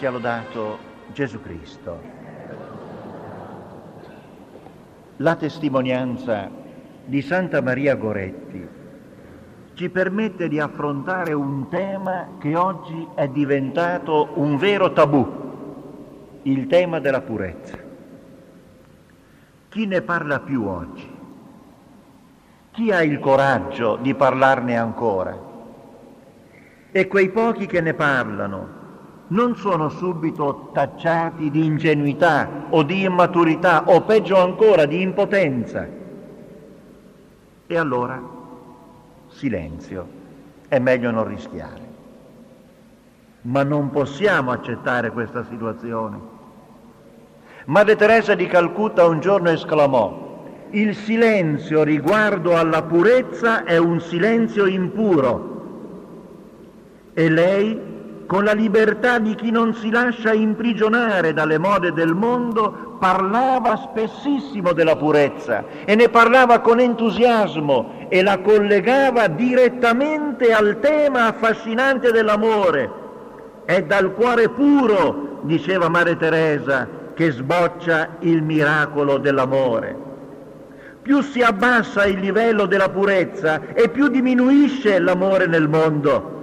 sia lodato Gesù Cristo. La testimonianza di Santa Maria Goretti ci permette di affrontare un tema che oggi è diventato un vero tabù, il tema della purezza. Chi ne parla più oggi? Chi ha il coraggio di parlarne ancora? E quei pochi che ne parlano non sono subito tacciati di ingenuità o di immaturità o peggio ancora di impotenza. E allora silenzio, è meglio non rischiare. Ma non possiamo accettare questa situazione. Madre Teresa di Calcutta un giorno esclamò, il silenzio riguardo alla purezza è un silenzio impuro e lei, con la libertà di chi non si lascia imprigionare dalle mode del mondo, parlava spessissimo della purezza e ne parlava con entusiasmo e la collegava direttamente al tema affascinante dell'amore. È dal cuore puro, diceva Maria Teresa, che sboccia il miracolo dell'amore. Più si abbassa il livello della purezza e più diminuisce l'amore nel mondo.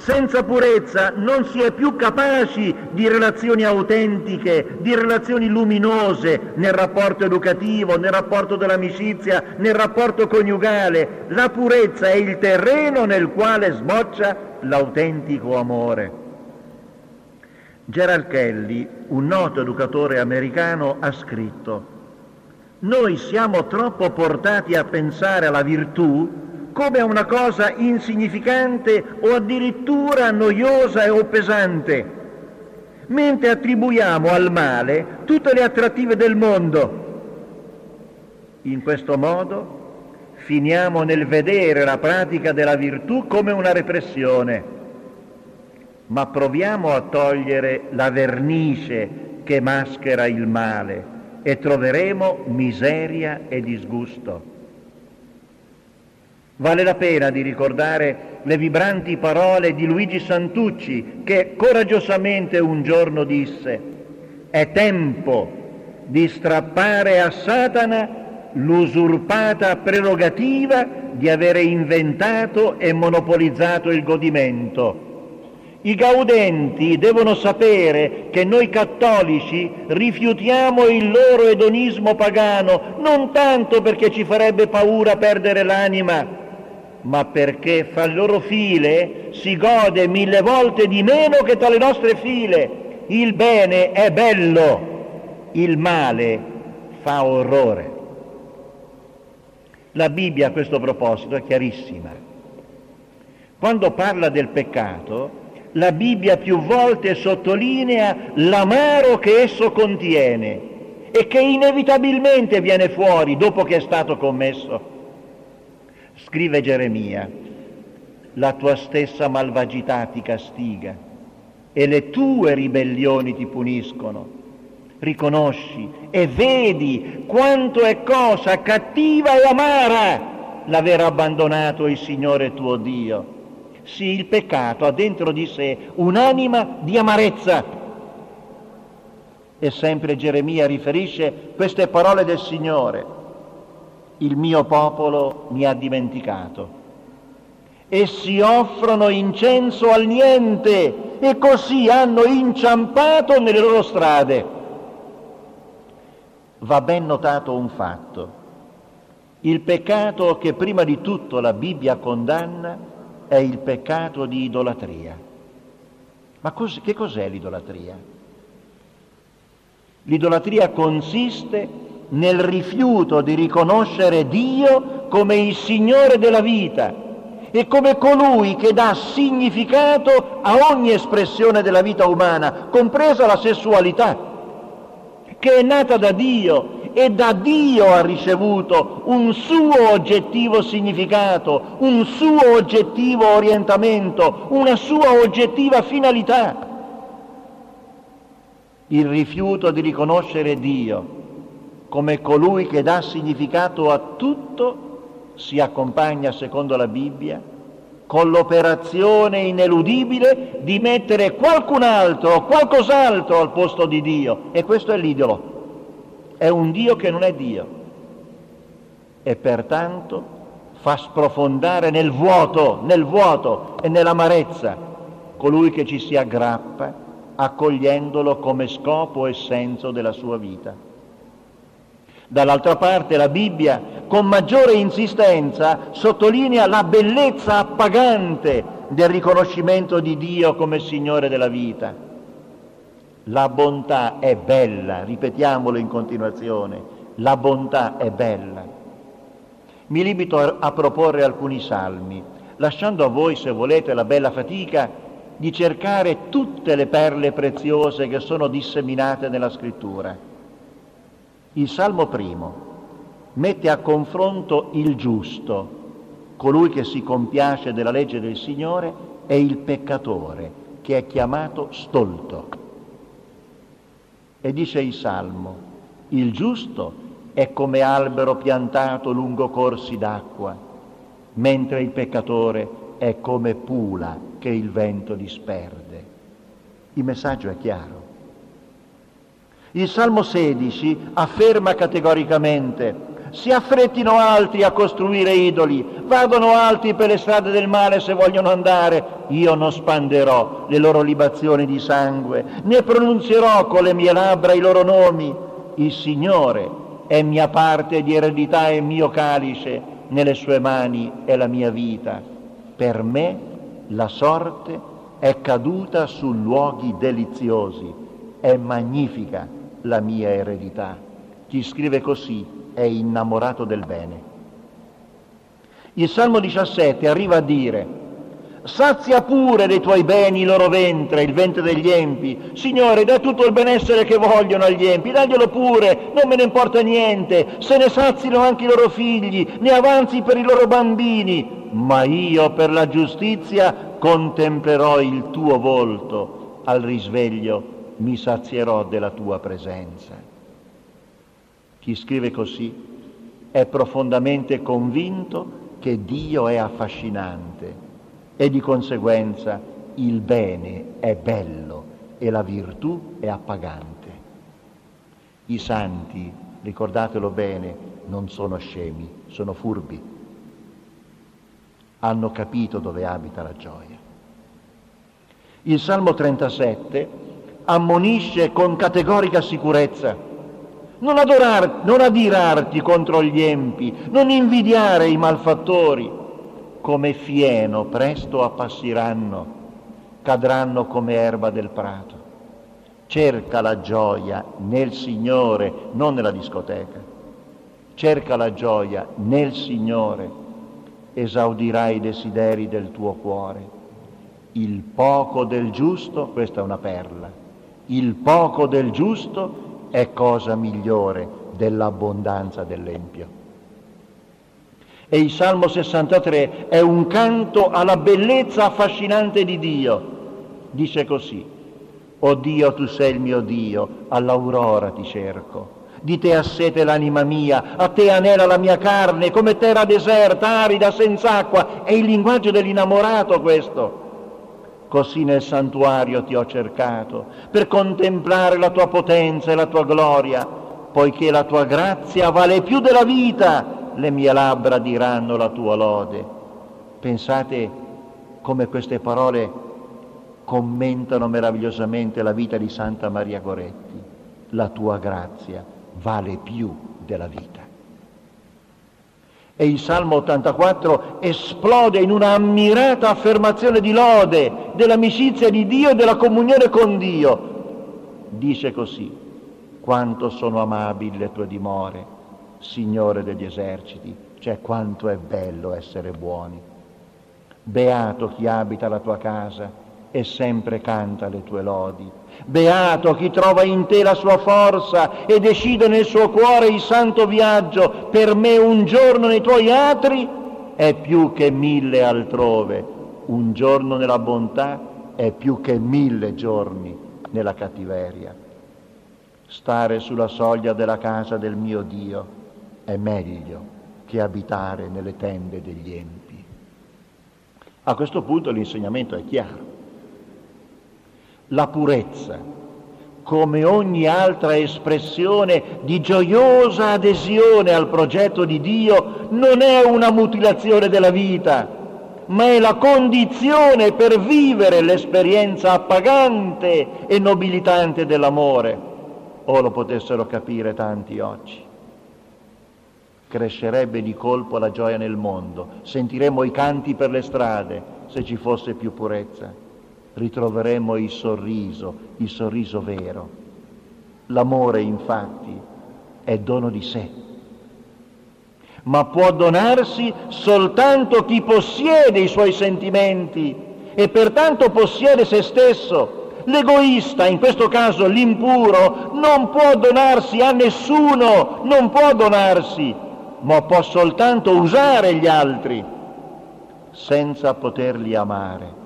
Senza purezza non si è più capaci di relazioni autentiche, di relazioni luminose nel rapporto educativo, nel rapporto dell'amicizia, nel rapporto coniugale. La purezza è il terreno nel quale sboccia l'autentico amore. Gerald Kelly, un noto educatore americano, ha scritto Noi siamo troppo portati a pensare alla virtù come a una cosa insignificante o addirittura noiosa o pesante, mentre attribuiamo al male tutte le attrattive del mondo. In questo modo finiamo nel vedere la pratica della virtù come una repressione, ma proviamo a togliere la vernice che maschera il male e troveremo miseria e disgusto. Vale la pena di ricordare le vibranti parole di Luigi Santucci che coraggiosamente un giorno disse è tempo di strappare a Satana l'usurpata prerogativa di avere inventato e monopolizzato il godimento. I gaudenti devono sapere che noi cattolici rifiutiamo il loro edonismo pagano non tanto perché ci farebbe paura perdere l'anima, ma perché fra le loro file si gode mille volte di meno che tra le nostre file. Il bene è bello, il male fa orrore. La Bibbia a questo proposito è chiarissima. Quando parla del peccato, la Bibbia più volte sottolinea l'amaro che esso contiene e che inevitabilmente viene fuori dopo che è stato commesso. Scrive Geremia, la tua stessa malvagità ti castiga e le tue ribellioni ti puniscono. Riconosci e vedi quanto è cosa cattiva e amara l'aver abbandonato il Signore tuo Dio. Sì, il peccato ha dentro di sé un'anima di amarezza. E sempre Geremia riferisce queste parole del Signore il mio popolo mi ha dimenticato. Essi offrono incenso al niente e così hanno inciampato nelle loro strade. Va ben notato un fatto. Il peccato che prima di tutto la Bibbia condanna è il peccato di idolatria. Ma cos- che cos'è l'idolatria? L'idolatria consiste nel rifiuto di riconoscere Dio come il Signore della vita e come colui che dà significato a ogni espressione della vita umana, compresa la sessualità, che è nata da Dio e da Dio ha ricevuto un suo oggettivo significato, un suo oggettivo orientamento, una sua oggettiva finalità. Il rifiuto di riconoscere Dio come colui che dà significato a tutto, si accompagna, secondo la Bibbia, con l'operazione ineludibile di mettere qualcun altro qualcos'altro al posto di Dio. E questo è l'idolo. È un Dio che non è Dio. E pertanto fa sprofondare nel vuoto, nel vuoto e nell'amarezza colui che ci si aggrappa, accogliendolo come scopo e senso della sua vita. Dall'altra parte la Bibbia con maggiore insistenza sottolinea la bellezza appagante del riconoscimento di Dio come Signore della vita. La bontà è bella, ripetiamolo in continuazione, la bontà è bella. Mi limito a, proporre alcuni salmi, lasciando a voi, se volete, la bella fatica di cercare tutte le perle preziose che sono disseminate nella scrittura. Il Salmo primo mette a confronto il giusto, colui che si compiace della legge del Signore, e il peccatore, che è chiamato stolto. E dice il Salmo, il giusto è come albero piantato lungo corsi d'acqua, mentre il peccatore è come pula che il vento disperde. Il messaggio è chiaro. Il Salmo 16 afferma categoricamente si affrettino altri a costruire idoli, vadano altri per le strade del male se vogliono andare, io non spanderò le loro libazioni di sangue, né pronunzierò con le mie labbra i loro nomi. Il Signore è mia parte di eredità e mio calice, nelle sue mani è la mia vita. Per me la sorte è caduta su luoghi deliziosi, è magnifica la mia eredità. Chi scrive così è innamorato del bene. Il Salmo 17 arriva a dire, sazia pure dei tuoi beni il loro ventre, il ventre degli empi. Signore, dai tutto il benessere che vogliono agli empi, daglielo pure, non me ne importa niente, se ne sazino anche i loro figli, ne avanzi per i loro bambini, ma io per la giustizia contemplerò il tuo volto al risveglio mi sazierò della tua presenza. Chi scrive così è profondamente convinto che Dio è affascinante e di conseguenza il bene è bello e la virtù è appagante. I santi, ricordatelo bene, non sono scemi, sono furbi. Hanno capito dove abita la gioia. Il Salmo 37 ammonisce con categorica sicurezza. Non, adorar, non adirarti contro gli empi, non invidiare i malfattori, come fieno presto appassiranno, cadranno come erba del prato. Cerca la gioia nel Signore, non nella discoteca. Cerca la gioia nel Signore, esaudirai i desideri del tuo cuore. Il poco del giusto, questa è una perla, il poco del giusto è cosa migliore dell'abbondanza dell'empio. E il Salmo 63 è un canto alla bellezza affascinante di Dio. Dice così, O Dio, tu sei il mio Dio, all'aurora ti cerco. Di te ha sete l'anima mia, a te anela la mia carne, come terra deserta, arida, senza acqua. È il linguaggio dell'innamorato questo così nel santuario ti ho cercato, per contemplare la tua potenza e la tua gloria, poiché la tua grazia vale più della vita, le mie labbra diranno la tua lode. Pensate come queste parole commentano meravigliosamente la vita di Santa Maria Goretti. La tua grazia vale più della vita. E il Salmo 84 esplode in una ammirata affermazione di lode dell'amicizia di Dio e della comunione con Dio. Dice così, quanto sono amabili le tue dimore, Signore degli eserciti, cioè quanto è bello essere buoni. Beato chi abita la tua casa e sempre canta le tue lodi. Beato chi trova in te la sua forza e decide nel suo cuore il santo viaggio. Per me un giorno nei tuoi atri è più che mille altrove. Un giorno nella bontà è più che mille giorni nella cattiveria. Stare sulla soglia della casa del mio Dio è meglio che abitare nelle tende degli empi. A questo punto l'insegnamento è chiaro. La purezza, come ogni altra espressione di gioiosa adesione al progetto di Dio, non è una mutilazione della vita, ma è la condizione per vivere l'esperienza appagante e nobilitante dell'amore. O lo potessero capire tanti oggi. Crescerebbe di colpo la gioia nel mondo, sentiremmo i canti per le strade se ci fosse più purezza, ritroveremmo il sorriso, il sorriso vero. L'amore infatti è dono di sé, ma può donarsi soltanto chi possiede i suoi sentimenti e pertanto possiede se stesso L'egoista, in questo caso l'impuro, non può donarsi a nessuno, non può donarsi, ma può soltanto usare gli altri senza poterli amare.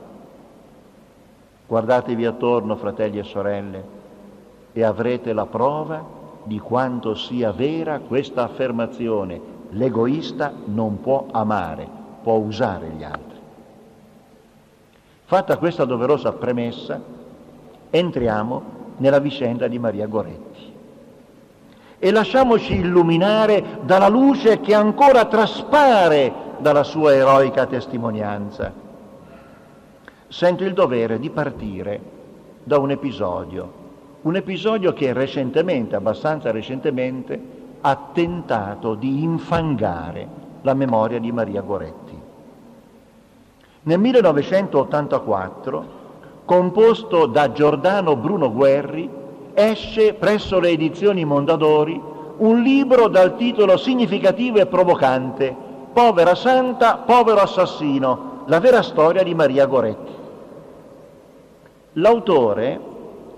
Guardatevi attorno, fratelli e sorelle, e avrete la prova di quanto sia vera questa affermazione. L'egoista non può amare, può usare gli altri. Fatta questa doverosa premessa, entriamo nella vicenda di Maria Goretti e lasciamoci illuminare dalla luce che ancora traspare dalla sua eroica testimonianza. Sento il dovere di partire da un episodio, un episodio che recentemente, abbastanza recentemente, ha tentato di infangare la memoria di Maria Goretti. Nel 1984 composto da Giordano Bruno Guerri, esce presso le edizioni Mondadori un libro dal titolo significativo e provocante, Povera Santa, povero assassino, la vera storia di Maria Goretti. L'autore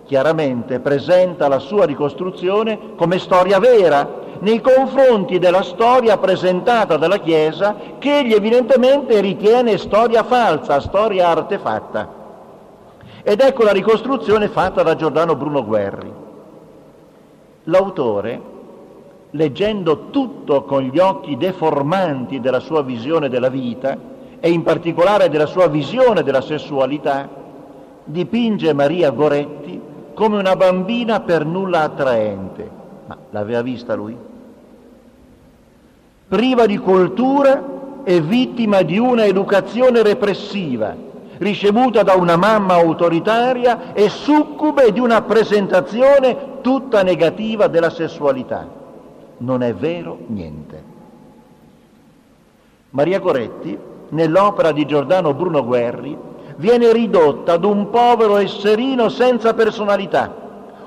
chiaramente presenta la sua ricostruzione come storia vera nei confronti della storia presentata dalla Chiesa che egli evidentemente ritiene storia falsa, storia artefatta. Ed ecco la ricostruzione fatta da Giordano Bruno Guerri. L'autore, leggendo tutto con gli occhi deformanti della sua visione della vita e in particolare della sua visione della sessualità, dipinge Maria Goretti come una bambina per nulla attraente. Ma l'aveva vista lui? Priva di cultura e vittima di una educazione repressiva ricevuta da una mamma autoritaria e succube di una presentazione tutta negativa della sessualità. Non è vero niente. Maria Coretti, nell'opera di Giordano Bruno Guerri, viene ridotta ad un povero esserino senza personalità,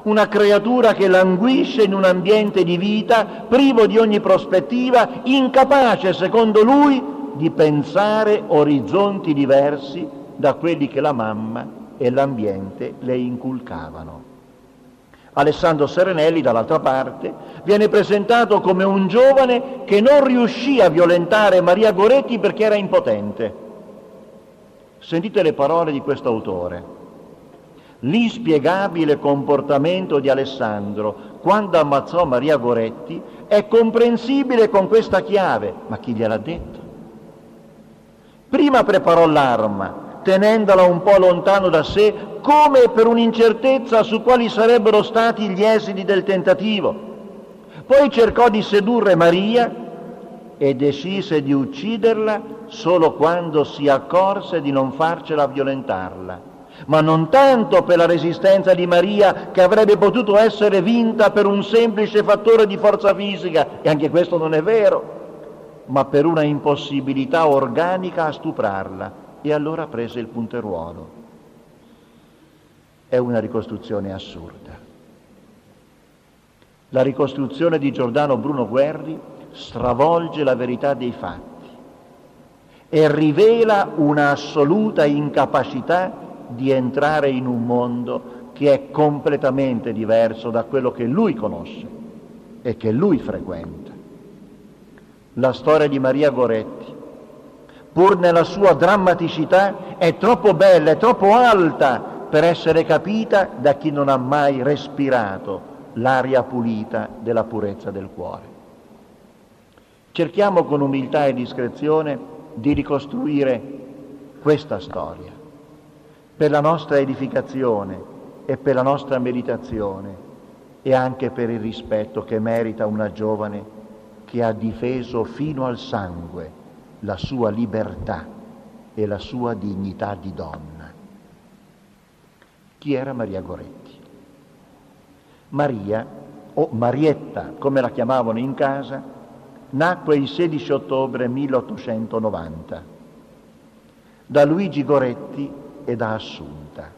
una creatura che languisce in un ambiente di vita privo di ogni prospettiva, incapace, secondo lui, di pensare orizzonti diversi da quelli che la mamma e l'ambiente le inculcavano. Alessandro Serenelli, dall'altra parte, viene presentato come un giovane che non riuscì a violentare Maria Goretti perché era impotente. Sentite le parole di questo autore. L'inspiegabile comportamento di Alessandro quando ammazzò Maria Goretti è comprensibile con questa chiave, ma chi gliel'ha detto? Prima preparò l'arma, tenendola un po' lontano da sé, come per un'incertezza su quali sarebbero stati gli esiti del tentativo. Poi cercò di sedurre Maria e decise di ucciderla solo quando si accorse di non farcela violentarla, ma non tanto per la resistenza di Maria che avrebbe potuto essere vinta per un semplice fattore di forza fisica, e anche questo non è vero, ma per una impossibilità organica a stuprarla e allora prese il punteruolo. È una ricostruzione assurda. La ricostruzione di Giordano Bruno Guerri stravolge la verità dei fatti e rivela una assoluta incapacità di entrare in un mondo che è completamente diverso da quello che lui conosce e che lui frequenta. La storia di Maria Goretti pur nella sua drammaticità, è troppo bella, è troppo alta per essere capita da chi non ha mai respirato l'aria pulita della purezza del cuore. Cerchiamo con umiltà e discrezione di ricostruire questa storia, per la nostra edificazione e per la nostra meditazione e anche per il rispetto che merita una giovane che ha difeso fino al sangue la sua libertà e la sua dignità di donna. Chi era Maria Goretti? Maria, o Marietta, come la chiamavano in casa, nacque il 16 ottobre 1890 da Luigi Goretti e da Assunta.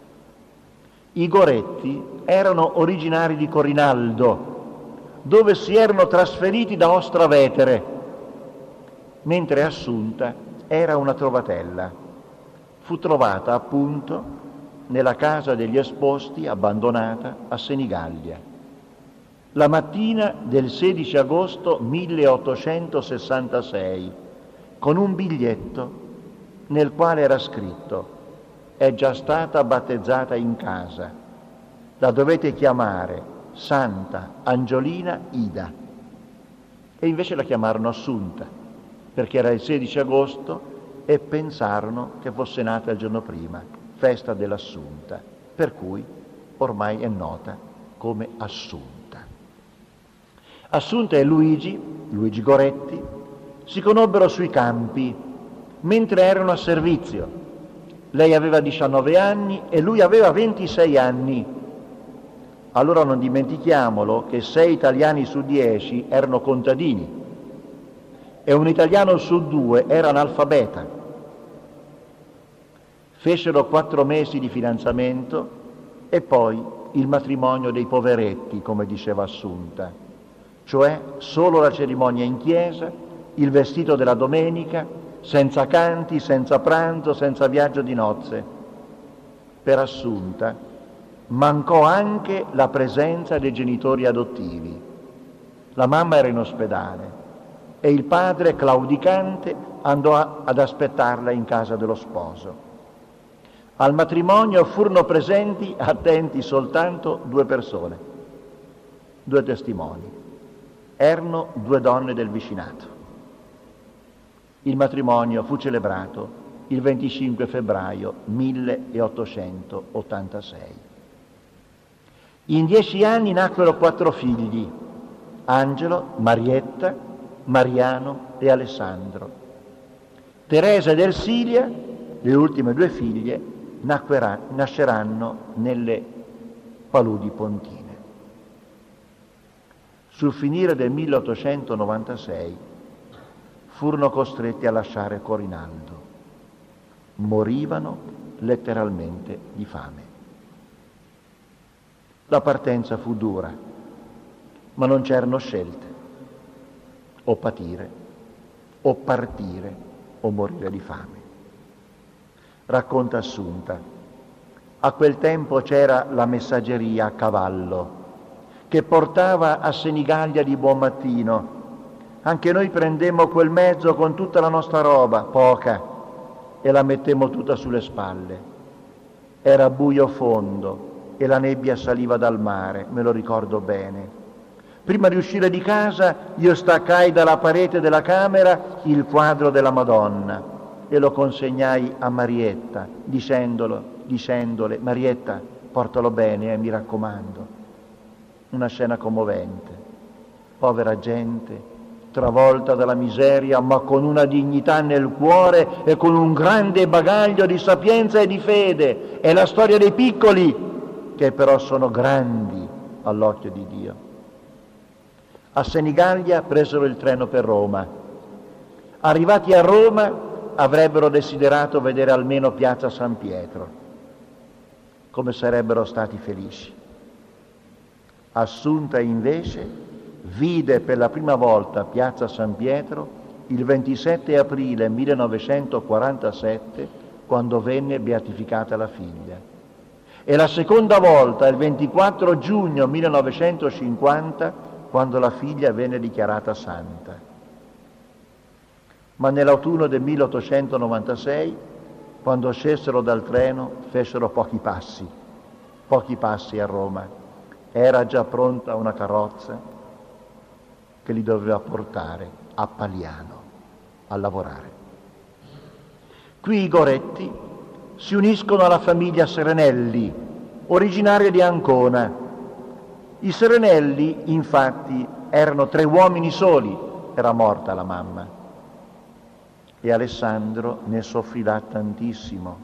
I Goretti erano originari di Corinaldo, dove si erano trasferiti da Ostravetere, mentre Assunta era una trovatella. Fu trovata appunto nella casa degli esposti abbandonata a Senigallia. La mattina del 16 agosto 1866, con un biglietto nel quale era scritto è già stata battezzata in casa, la dovete chiamare Santa Angiolina Ida. E invece la chiamarono Assunta, perché era il 16 agosto e pensarono che fosse nata il giorno prima, festa dell'Assunta, per cui ormai è nota come Assunta. Assunta e Luigi, Luigi Goretti, si conobbero sui campi mentre erano a servizio. Lei aveva 19 anni e lui aveva 26 anni allora non dimentichiamolo che sei italiani su dieci erano contadini e un italiano su due era analfabeta. Fecero quattro mesi di fidanzamento e poi il matrimonio dei poveretti, come diceva Assunta, cioè solo la cerimonia in chiesa, il vestito della domenica, senza canti, senza pranzo, senza viaggio di nozze. Per Assunta mancò anche la presenza dei genitori adottivi. La mamma era in ospedale e il padre, claudicante, andò a, ad aspettarla in casa dello sposo. Al matrimonio furono presenti, attenti, soltanto due persone, due testimoni. Erano due donne del vicinato. Il matrimonio fu celebrato il 25 febbraio 1886. In dieci anni nacquero quattro figli, Angelo, Marietta, Mariano e Alessandro. Teresa ed Ersilia, le ultime due figlie, nasceranno nelle paludi pontine. Sul finire del 1896 furono costretti a lasciare Corinaldo. Morivano letteralmente di fame. La partenza fu dura, ma non c'erano scelte, o patire, o partire, o morire di fame. Racconta Assunta, a quel tempo c'era la messaggeria a cavallo che portava a Senigallia di buon mattino. Anche noi prendemmo quel mezzo con tutta la nostra roba, poca, e la mettemmo tutta sulle spalle. Era buio fondo, e la nebbia saliva dal mare, me lo ricordo bene. Prima di uscire di casa io staccai dalla parete della camera il quadro della Madonna e lo consegnai a Marietta, dicendole, Marietta, portalo bene, eh, mi raccomando. Una scena commovente. Povera gente, travolta dalla miseria, ma con una dignità nel cuore e con un grande bagaglio di sapienza e di fede. È la storia dei piccoli che però sono grandi all'occhio di Dio. A Senigallia presero il treno per Roma. Arrivati a Roma avrebbero desiderato vedere almeno piazza San Pietro, come sarebbero stati felici. Assunta invece vide per la prima volta piazza San Pietro il 27 aprile 1947 quando venne beatificata la figlia e la seconda volta il 24 giugno 1950 quando la figlia venne dichiarata santa. Ma nell'autunno del 1896, quando scesero dal treno, fecero pochi passi, pochi passi a Roma. Era già pronta una carrozza che li doveva portare a Paliano a lavorare. Qui i Goretti si uniscono alla famiglia Serenelli, originaria di Ancona. I Serenelli, infatti, erano tre uomini soli, era morta la mamma. E Alessandro ne soffrirà tantissimo,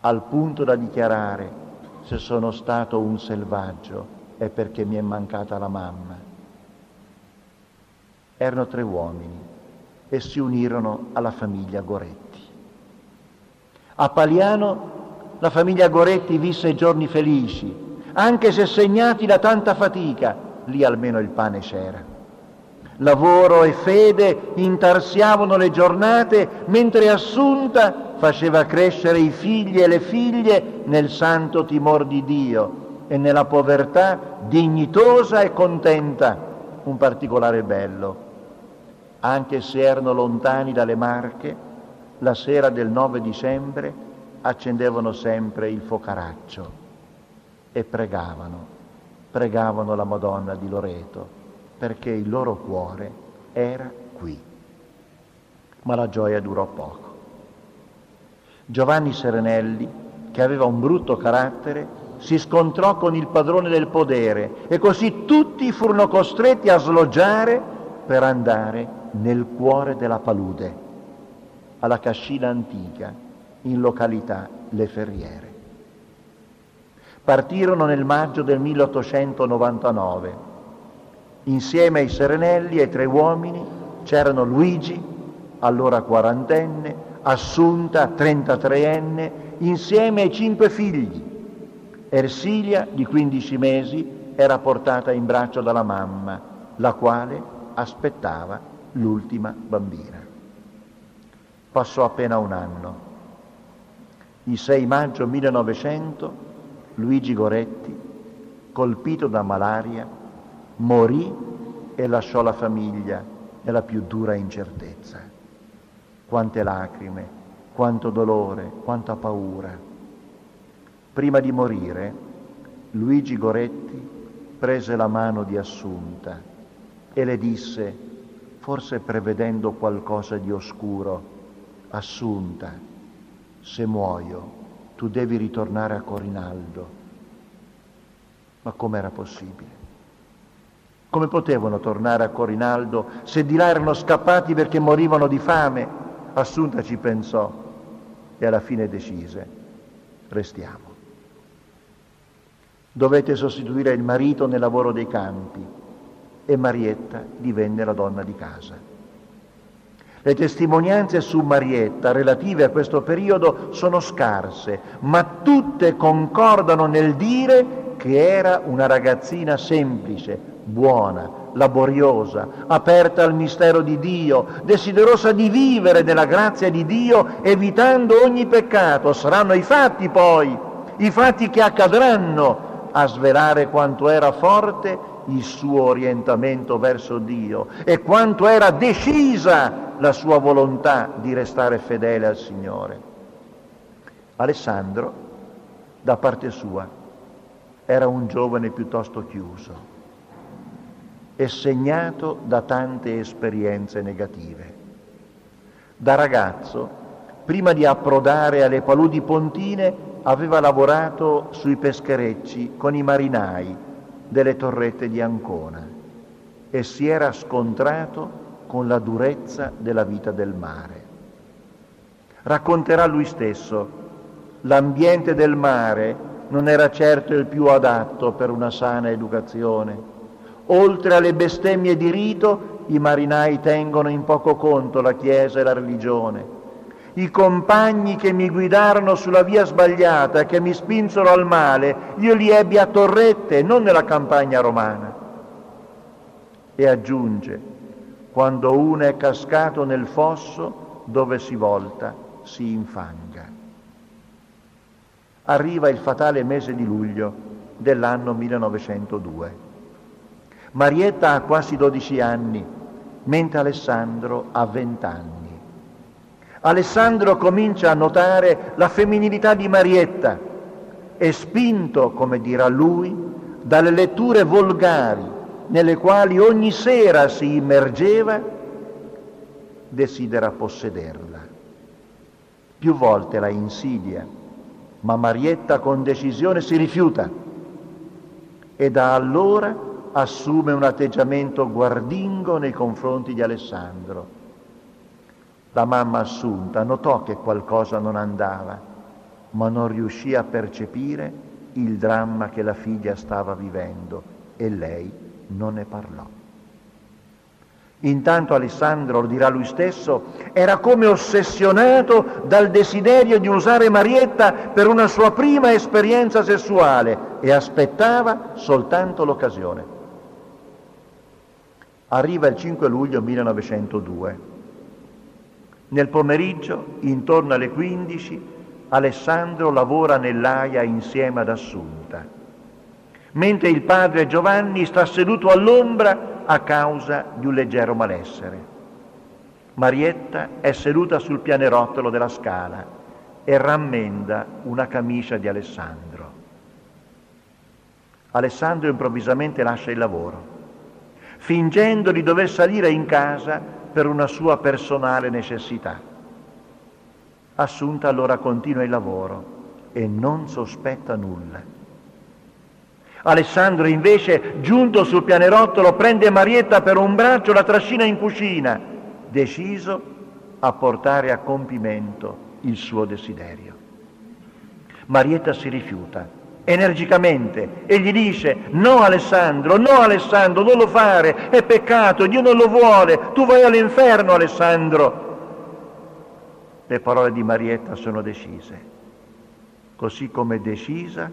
al punto da dichiarare, se sono stato un selvaggio è perché mi è mancata la mamma. Erano tre uomini e si unirono alla famiglia Goretti. A Paliano la famiglia Goretti visse giorni felici, anche se segnati da tanta fatica, lì almeno il pane c'era. Lavoro e fede intarsiavano le giornate, mentre Assunta faceva crescere i figli e le figlie nel santo timor di Dio e nella povertà dignitosa e contenta, un particolare bello. Anche se erano lontani dalle Marche, la sera del 9 dicembre accendevano sempre il focaraccio e pregavano, pregavano la Madonna di Loreto perché il loro cuore era qui. Ma la gioia durò poco. Giovanni Serenelli, che aveva un brutto carattere, si scontrò con il padrone del podere e così tutti furono costretti a sloggiare per andare nel cuore della palude alla Cascina Antica, in località Le Ferriere. Partirono nel maggio del 1899. Insieme ai Serenelli e ai tre uomini c'erano Luigi, allora quarantenne, Assunta, 33enne, insieme ai cinque figli. Ersilia, di 15 mesi, era portata in braccio dalla mamma, la quale aspettava l'ultima bambina. Passò appena un anno. Il 6 maggio 1900 Luigi Goretti, colpito da malaria, morì e lasciò la famiglia nella più dura incertezza. Quante lacrime, quanto dolore, quanta paura. Prima di morire, Luigi Goretti prese la mano di Assunta e le disse, forse prevedendo qualcosa di oscuro, Assunta, se muoio tu devi ritornare a Corinaldo. Ma com'era possibile? Come potevano tornare a Corinaldo se di là erano scappati perché morivano di fame? Assunta ci pensò e alla fine decise, restiamo. Dovete sostituire il marito nel lavoro dei campi e Marietta divenne la donna di casa. Le testimonianze su Marietta relative a questo periodo sono scarse, ma tutte concordano nel dire che era una ragazzina semplice, buona, laboriosa, aperta al mistero di Dio, desiderosa di vivere nella grazia di Dio, evitando ogni peccato. Saranno i fatti poi, i fatti che accadranno a svelare quanto era forte il suo orientamento verso Dio e quanto era decisa la sua volontà di restare fedele al Signore. Alessandro, da parte sua, era un giovane piuttosto chiuso e segnato da tante esperienze negative. Da ragazzo, prima di approdare alle paludi pontine, aveva lavorato sui pescherecci con i marinai delle torrette di Ancona e si era scontrato con la durezza della vita del mare. Racconterà lui stesso, l'ambiente del mare non era certo il più adatto per una sana educazione. Oltre alle bestemmie di rito, i marinai tengono in poco conto la Chiesa e la religione. I compagni che mi guidarono sulla via sbagliata che mi spinsero al male, io li ebbi a torrette, non nella campagna romana. E aggiunge, quando uno è cascato nel fosso dove si volta, si infanga. Arriva il fatale mese di luglio dell'anno 1902. Marietta ha quasi 12 anni, mentre Alessandro ha 20 anni. Alessandro comincia a notare la femminilità di Marietta e spinto, come dirà lui, dalle letture volgari nelle quali ogni sera si immergeva, desidera possederla. Più volte la insidia, ma Marietta con decisione si rifiuta e da allora assume un atteggiamento guardingo nei confronti di Alessandro. La mamma Assunta notò che qualcosa non andava, ma non riuscì a percepire il dramma che la figlia stava vivendo e lei non ne parlò. Intanto Alessandro, lo dirà lui stesso, era come ossessionato dal desiderio di usare Marietta per una sua prima esperienza sessuale e aspettava soltanto l'occasione. Arriva il 5 luglio 1902. Nel pomeriggio, intorno alle 15, Alessandro lavora nell'AIA insieme ad Assunta, mentre il padre Giovanni sta seduto all'ombra a causa di un leggero malessere. Marietta è seduta sul pianerottolo della scala e rammenda una camicia di Alessandro. Alessandro improvvisamente lascia il lavoro, fingendo di dover salire in casa per una sua personale necessità. Assunta allora continua il lavoro e non sospetta nulla. Alessandro invece, giunto sul pianerottolo, prende Marietta per un braccio, la trascina in cucina, deciso a portare a compimento il suo desiderio. Marietta si rifiuta energicamente e gli dice no Alessandro, no Alessandro, non lo fare, è peccato, Dio non lo vuole, tu vai all'inferno Alessandro. Le parole di Marietta sono decise, così come decisa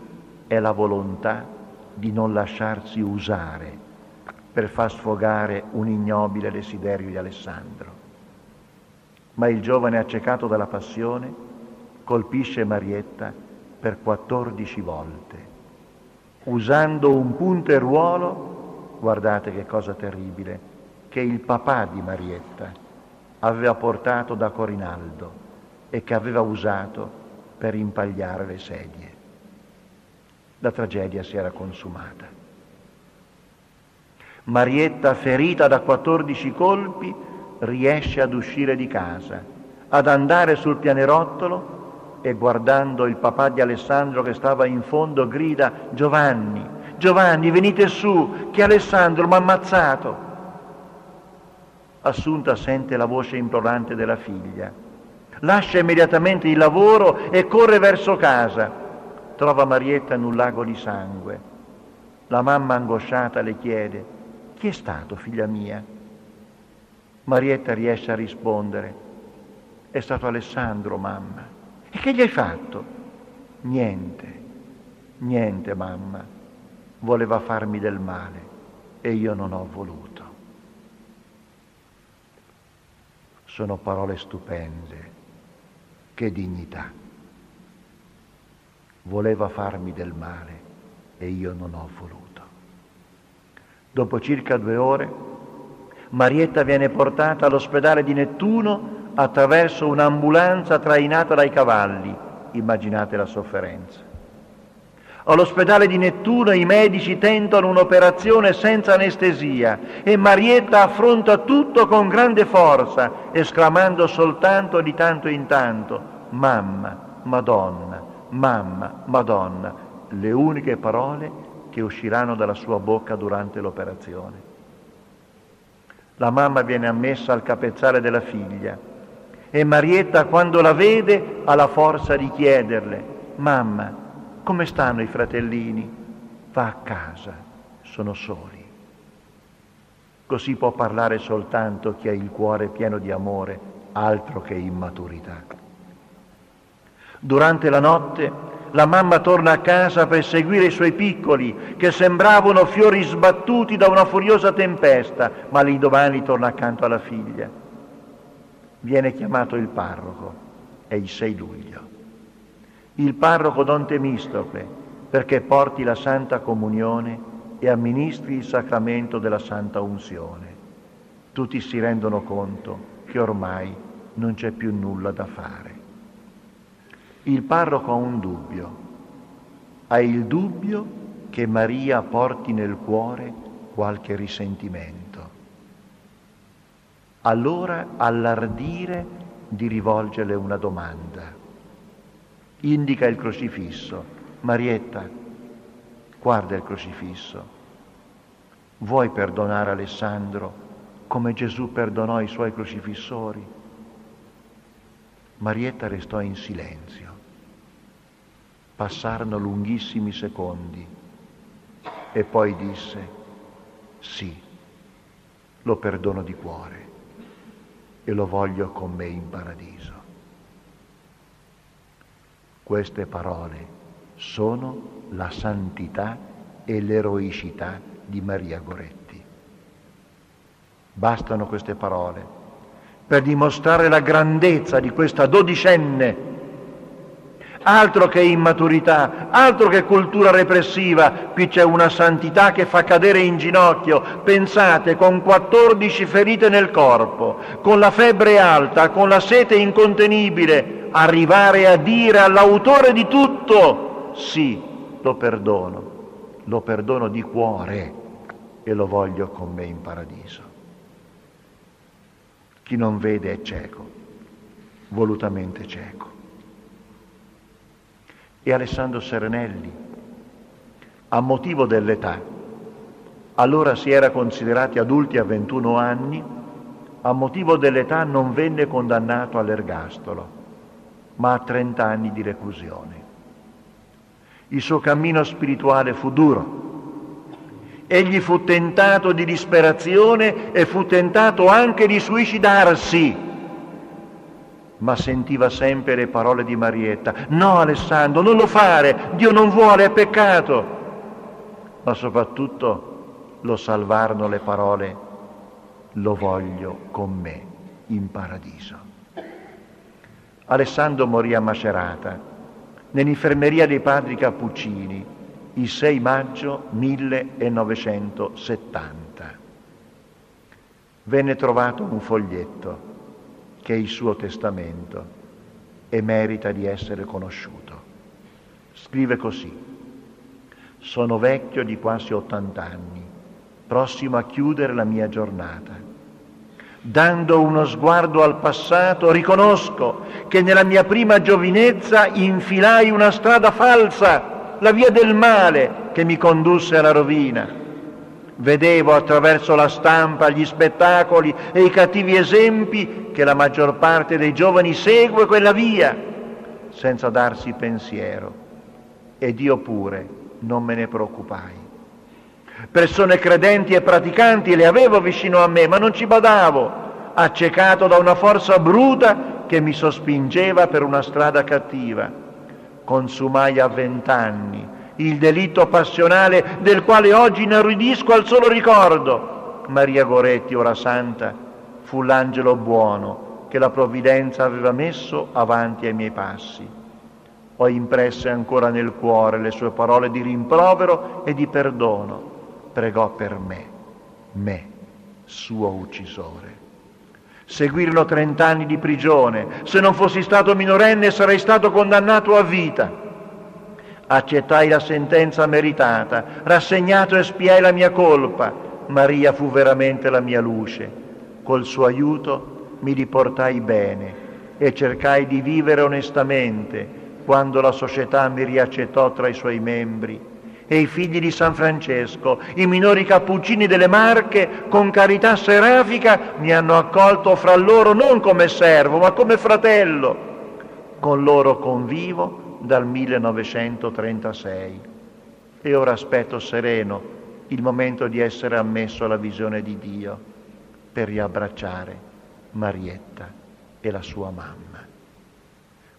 è la volontà di non lasciarsi usare per far sfogare un ignobile desiderio di Alessandro. Ma il giovane accecato dalla passione colpisce Marietta per 14 volte, usando un punteruolo, guardate che cosa terribile, che il papà di Marietta aveva portato da Corinaldo e che aveva usato per impagliare le sedie la tragedia si era consumata. Marietta, ferita da 14 colpi, riesce ad uscire di casa, ad andare sul pianerottolo e guardando il papà di Alessandro che stava in fondo grida Giovanni, Giovanni venite su, che Alessandro mi ha ammazzato. Assunta sente la voce implorante della figlia, lascia immediatamente il lavoro e corre verso casa trova Marietta in un lago di sangue. La mamma angosciata le chiede, chi è stato, figlia mia? Marietta riesce a rispondere, è stato Alessandro, mamma. E che gli hai fatto? Niente, niente, mamma. Voleva farmi del male e io non ho voluto. Sono parole stupende. Che dignità voleva farmi del male e io non ho voluto. Dopo circa due ore, Marietta viene portata all'ospedale di Nettuno attraverso un'ambulanza trainata dai cavalli. Immaginate la sofferenza. All'ospedale di Nettuno i medici tentano un'operazione senza anestesia e Marietta affronta tutto con grande forza, esclamando soltanto di tanto in tanto, mamma, Madonna, mamma, Madonna, le uniche parole che usciranno dalla sua bocca durante l'operazione. La mamma viene ammessa al capezzale della figlia e Marietta quando la vede ha la forza di chiederle, mamma, come stanno i fratellini? Va a casa, sono soli. Così può parlare soltanto chi ha il cuore pieno di amore, altro che immaturità. Durante la notte la mamma torna a casa per seguire i suoi piccoli, che sembravano fiori sbattuti da una furiosa tempesta, ma l'indomani torna accanto alla figlia. Viene chiamato il parroco, è il 6 luglio. Il parroco Don Temistocle, perché porti la Santa Comunione e amministri il sacramento della Santa Unzione. Tutti si rendono conto che ormai non c'è più nulla da fare. Il parroco ha un dubbio, ha il dubbio che Maria porti nel cuore qualche risentimento. Allora all'ardire di rivolgerle una domanda. Indica il crocifisso. Marietta, guarda il crocifisso. Vuoi perdonare Alessandro come Gesù perdonò i suoi crocifissori? Marietta restò in silenzio. Passarono lunghissimi secondi e poi disse, sì, lo perdono di cuore e lo voglio con me in paradiso. Queste parole sono la santità e l'eroicità di Maria Goretti. Bastano queste parole per dimostrare la grandezza di questa dodicenne altro che immaturità, altro che cultura repressiva, qui c'è una santità che fa cadere in ginocchio, pensate, con 14 ferite nel corpo, con la febbre alta, con la sete incontenibile, arrivare a dire all'autore di tutto, sì, lo perdono, lo perdono di cuore e lo voglio con me in paradiso. Chi non vede è cieco, volutamente cieco e Alessandro Serenelli, a motivo dell'età. Allora si era considerati adulti a 21 anni, a motivo dell'età non venne condannato all'ergastolo, ma a 30 anni di reclusione. Il suo cammino spirituale fu duro. Egli fu tentato di disperazione e fu tentato anche di suicidarsi ma sentiva sempre le parole di Marietta. No Alessandro, non lo fare, Dio non vuole, è peccato. Ma soprattutto lo salvarono le parole, lo voglio con me in paradiso. Alessandro morì a Macerata, nell'infermeria dei padri Cappuccini, il 6 maggio 1970. Venne trovato un foglietto che è il suo testamento e merita di essere conosciuto. Scrive così, sono vecchio di quasi 80 anni, prossimo a chiudere la mia giornata. Dando uno sguardo al passato, riconosco che nella mia prima giovinezza infilai una strada falsa, la via del male che mi condusse alla rovina Vedevo attraverso la stampa, gli spettacoli e i cattivi esempi che la maggior parte dei giovani segue quella via senza darsi pensiero. Ed io pure non me ne preoccupai. Persone credenti e praticanti le avevo vicino a me, ma non ci badavo, accecato da una forza bruta che mi sospingeva per una strada cattiva. Consumai a vent'anni il delitto passionale del quale oggi inorridisco al solo ricordo. Maria Goretti, ora santa, fu l'angelo buono che la provvidenza aveva messo avanti ai miei passi. Ho impresse ancora nel cuore le sue parole di rimprovero e di perdono. Pregò per me, me, suo uccisore. Seguirono trent'anni di prigione. Se non fossi stato minorenne sarei stato condannato a vita accettai la sentenza meritata, rassegnato espiai la mia colpa. Maria fu veramente la mia luce. Col suo aiuto mi riportai bene e cercai di vivere onestamente quando la società mi riaccettò tra i suoi membri. E i figli di San Francesco, i minori cappuccini delle Marche, con carità serafica, mi hanno accolto fra loro non come servo, ma come fratello. Con loro convivo dal 1936 e ora aspetto sereno il momento di essere ammesso alla visione di Dio per riabbracciare Marietta e la sua mamma.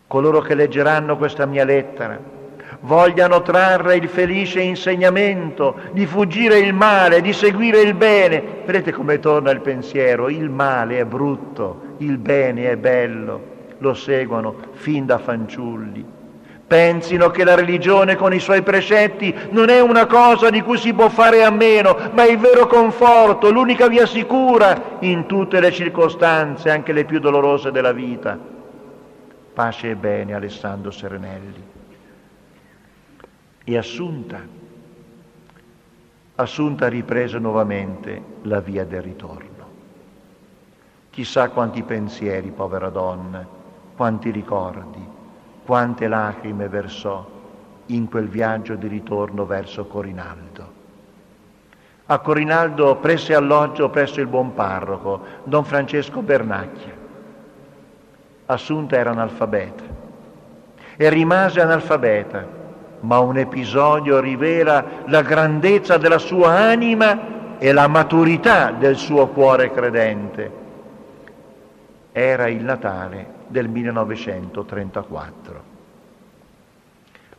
Coloro che leggeranno questa mia lettera vogliano trarre il felice insegnamento di fuggire il male, di seguire il bene. Vedete come torna il pensiero, il male è brutto, il bene è bello, lo seguono fin da fanciulli Pensino che la religione con i suoi precetti non è una cosa di cui si può fare a meno, ma è il vero conforto, l'unica via sicura in tutte le circostanze, anche le più dolorose della vita. Pace e bene Alessandro Serenelli. E Assunta, Assunta riprese nuovamente la via del ritorno. Chissà quanti pensieri, povera donna, quanti ricordi, quante lacrime versò in quel viaggio di ritorno verso Corinaldo. A Corinaldo prese alloggio presso il buon parroco, don Francesco Bernacchia. Assunta era analfabeta e rimase analfabeta, ma un episodio rivela la grandezza della sua anima e la maturità del suo cuore credente. Era il Natale del 1934.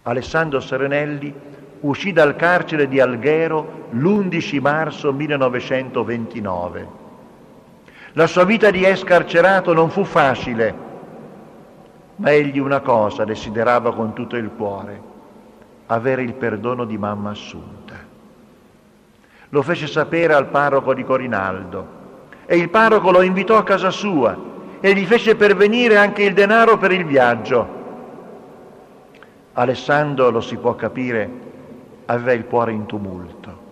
Alessandro Serenelli uscì dal carcere di Alghero l'11 marzo 1929. La sua vita di escarcerato non fu facile, ma egli una cosa desiderava con tutto il cuore, avere il perdono di mamma Assunta. Lo fece sapere al parroco di Corinaldo e il parroco lo invitò a casa sua e gli fece pervenire anche il denaro per il viaggio. Alessandro, lo si può capire, aveva il cuore in tumulto.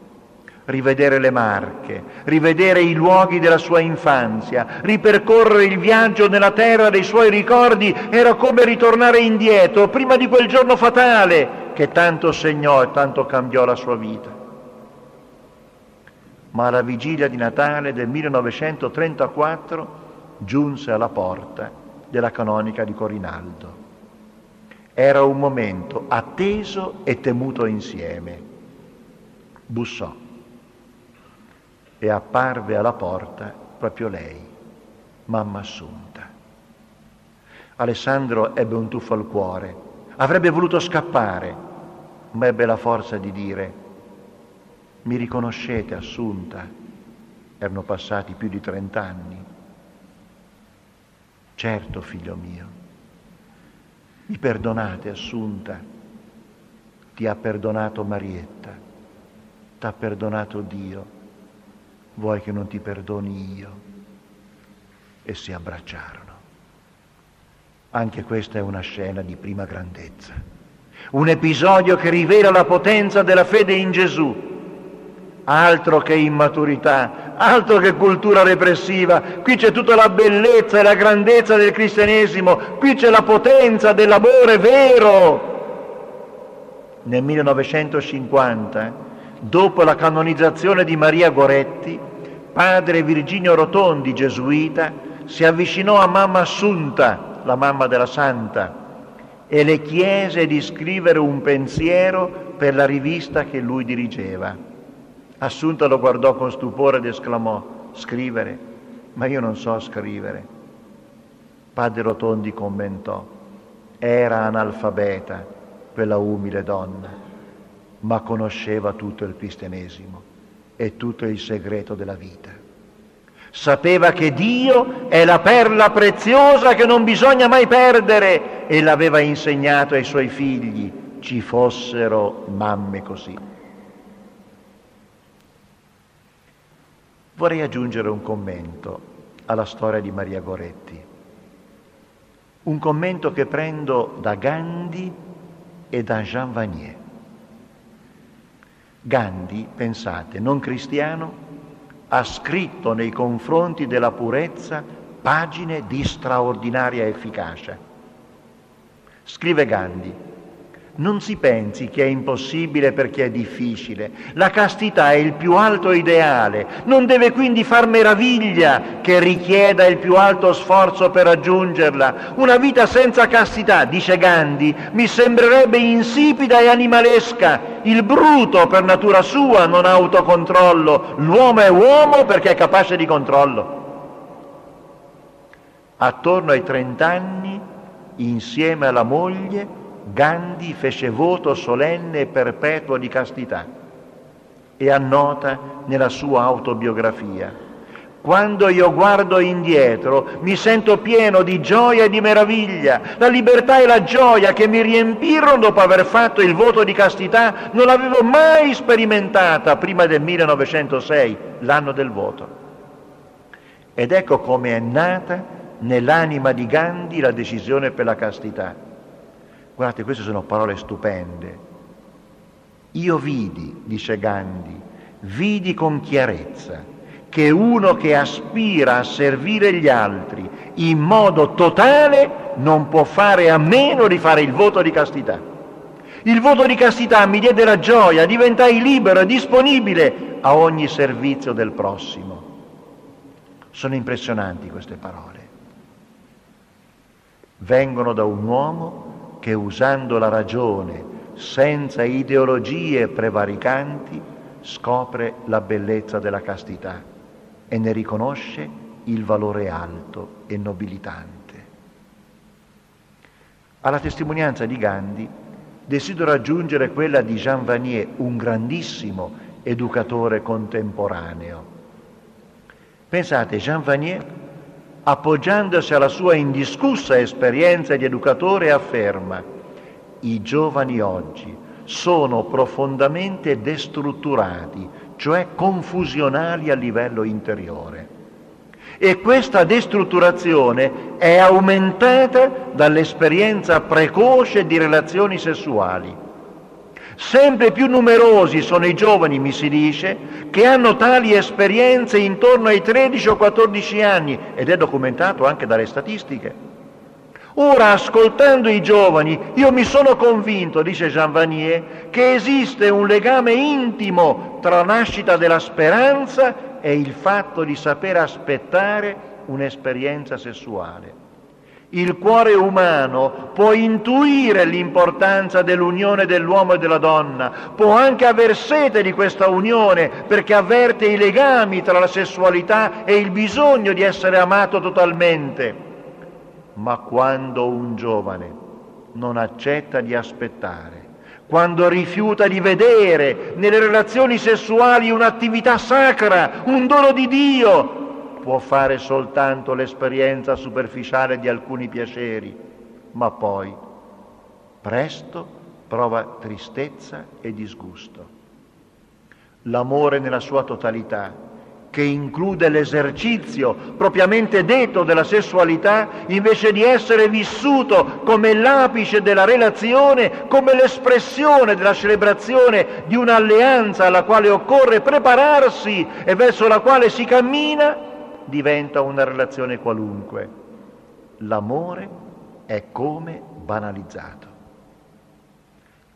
Rivedere le marche, rivedere i luoghi della sua infanzia, ripercorrere il viaggio nella terra dei suoi ricordi era come ritornare indietro, prima di quel giorno fatale che tanto segnò e tanto cambiò la sua vita. Ma alla vigilia di Natale del 1934 giunse alla porta della canonica di Corinaldo. Era un momento atteso e temuto insieme. Bussò e apparve alla porta proprio lei, mamma Assunta. Alessandro ebbe un tuffo al cuore, avrebbe voluto scappare, ma ebbe la forza di dire, mi riconoscete Assunta? Erano passati più di trent'anni. Certo, figlio mio, mi perdonate, Assunta, ti ha perdonato Marietta, ti ha perdonato Dio, vuoi che non ti perdoni io? E si abbracciarono. Anche questa è una scena di prima grandezza, un episodio che rivela la potenza della fede in Gesù. Altro che immaturità, altro che cultura repressiva, qui c'è tutta la bellezza e la grandezza del cristianesimo, qui c'è la potenza dell'amore vero. Nel 1950, dopo la canonizzazione di Maria Goretti, padre Virginio Rotondi, gesuita, si avvicinò a mamma Assunta, la mamma della Santa, e le chiese di scrivere un pensiero per la rivista che lui dirigeva. Assunta lo guardò con stupore ed esclamò, scrivere, ma io non so scrivere. Padre Rotondi commentò, era analfabeta quella umile donna, ma conosceva tutto il cristianesimo e tutto il segreto della vita. Sapeva che Dio è la perla preziosa che non bisogna mai perdere e l'aveva insegnato ai suoi figli, ci fossero mamme così. Vorrei aggiungere un commento alla storia di Maria Goretti, un commento che prendo da Gandhi e da Jean Vanier. Gandhi, pensate, non cristiano, ha scritto nei confronti della purezza pagine di straordinaria efficacia. Scrive Gandhi, non si pensi che è impossibile perché è difficile. La castità è il più alto ideale, non deve quindi far meraviglia che richieda il più alto sforzo per raggiungerla. Una vita senza castità, dice Gandhi, mi sembrerebbe insipida e animalesca. Il bruto per natura sua non ha autocontrollo, l'uomo è uomo perché è capace di controllo. Attorno ai trent'anni, insieme alla moglie, Gandhi fece voto solenne e perpetuo di castità e annota nella sua autobiografia. Quando io guardo indietro mi sento pieno di gioia e di meraviglia. La libertà e la gioia che mi riempirono dopo aver fatto il voto di castità non l'avevo mai sperimentata prima del 1906, l'anno del voto. Ed ecco come è nata nell'anima di Gandhi la decisione per la castità. Guardate, queste sono parole stupende. Io vidi, dice Gandhi, vidi con chiarezza che uno che aspira a servire gli altri in modo totale non può fare a meno di fare il voto di castità. Il voto di castità mi diede la gioia, diventai libero e disponibile a ogni servizio del prossimo. Sono impressionanti queste parole. Vengono da un uomo che usando la ragione, senza ideologie prevaricanti, scopre la bellezza della castità e ne riconosce il valore alto e nobilitante. Alla testimonianza di Gandhi desidero aggiungere quella di Jean Vanier, un grandissimo educatore contemporaneo. Pensate, Jean Vanier, appoggiandosi alla sua indiscussa esperienza di educatore, afferma, i giovani oggi sono profondamente destrutturati, cioè confusionali a livello interiore. E questa destrutturazione è aumentata dall'esperienza precoce di relazioni sessuali. Sempre più numerosi sono i giovani, mi si dice, che hanno tali esperienze intorno ai 13 o 14 anni ed è documentato anche dalle statistiche. Ora, ascoltando i giovani, io mi sono convinto, dice Jean Vanier, che esiste un legame intimo tra la nascita della speranza e il fatto di saper aspettare un'esperienza sessuale. Il cuore umano può intuire l'importanza dell'unione dell'uomo e della donna, può anche aver sete di questa unione perché avverte i legami tra la sessualità e il bisogno di essere amato totalmente. Ma quando un giovane non accetta di aspettare, quando rifiuta di vedere nelle relazioni sessuali un'attività sacra, un dono di Dio, può fare soltanto l'esperienza superficiale di alcuni piaceri, ma poi presto prova tristezza e disgusto. L'amore nella sua totalità che include l'esercizio propriamente detto della sessualità, invece di essere vissuto come l'apice della relazione, come l'espressione della celebrazione di un'alleanza alla quale occorre prepararsi e verso la quale si cammina, diventa una relazione qualunque. L'amore è come banalizzato.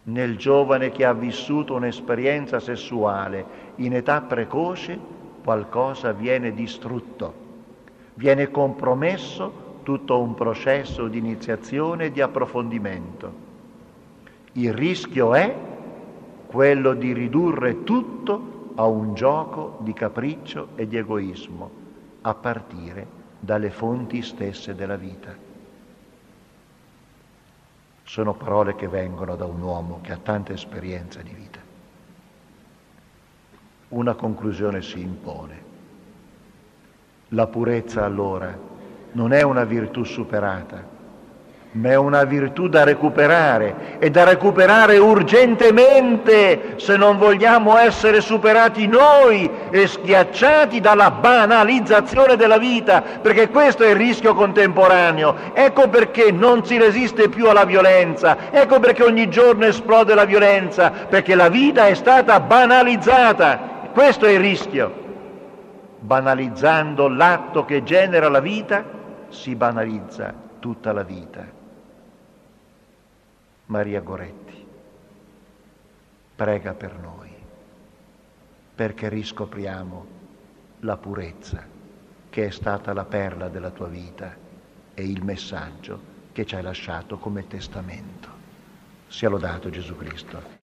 Nel giovane che ha vissuto un'esperienza sessuale in età precoce, qualcosa viene distrutto, viene compromesso tutto un processo di iniziazione e di approfondimento. Il rischio è quello di ridurre tutto a un gioco di capriccio e di egoismo, a partire dalle fonti stesse della vita. Sono parole che vengono da un uomo che ha tanta esperienza di vita una conclusione si impone. La purezza allora non è una virtù superata, ma è una virtù da recuperare e da recuperare urgentemente se non vogliamo essere superati noi e schiacciati dalla banalizzazione della vita, perché questo è il rischio contemporaneo. Ecco perché non si resiste più alla violenza, ecco perché ogni giorno esplode la violenza, perché la vita è stata banalizzata questo è il rischio. Banalizzando l'atto che genera la vita, si banalizza tutta la vita. Maria Goretti, prega per noi, perché riscopriamo la purezza che è stata la perla della tua vita e il messaggio che ci hai lasciato come testamento. Sia lodato Gesù Cristo.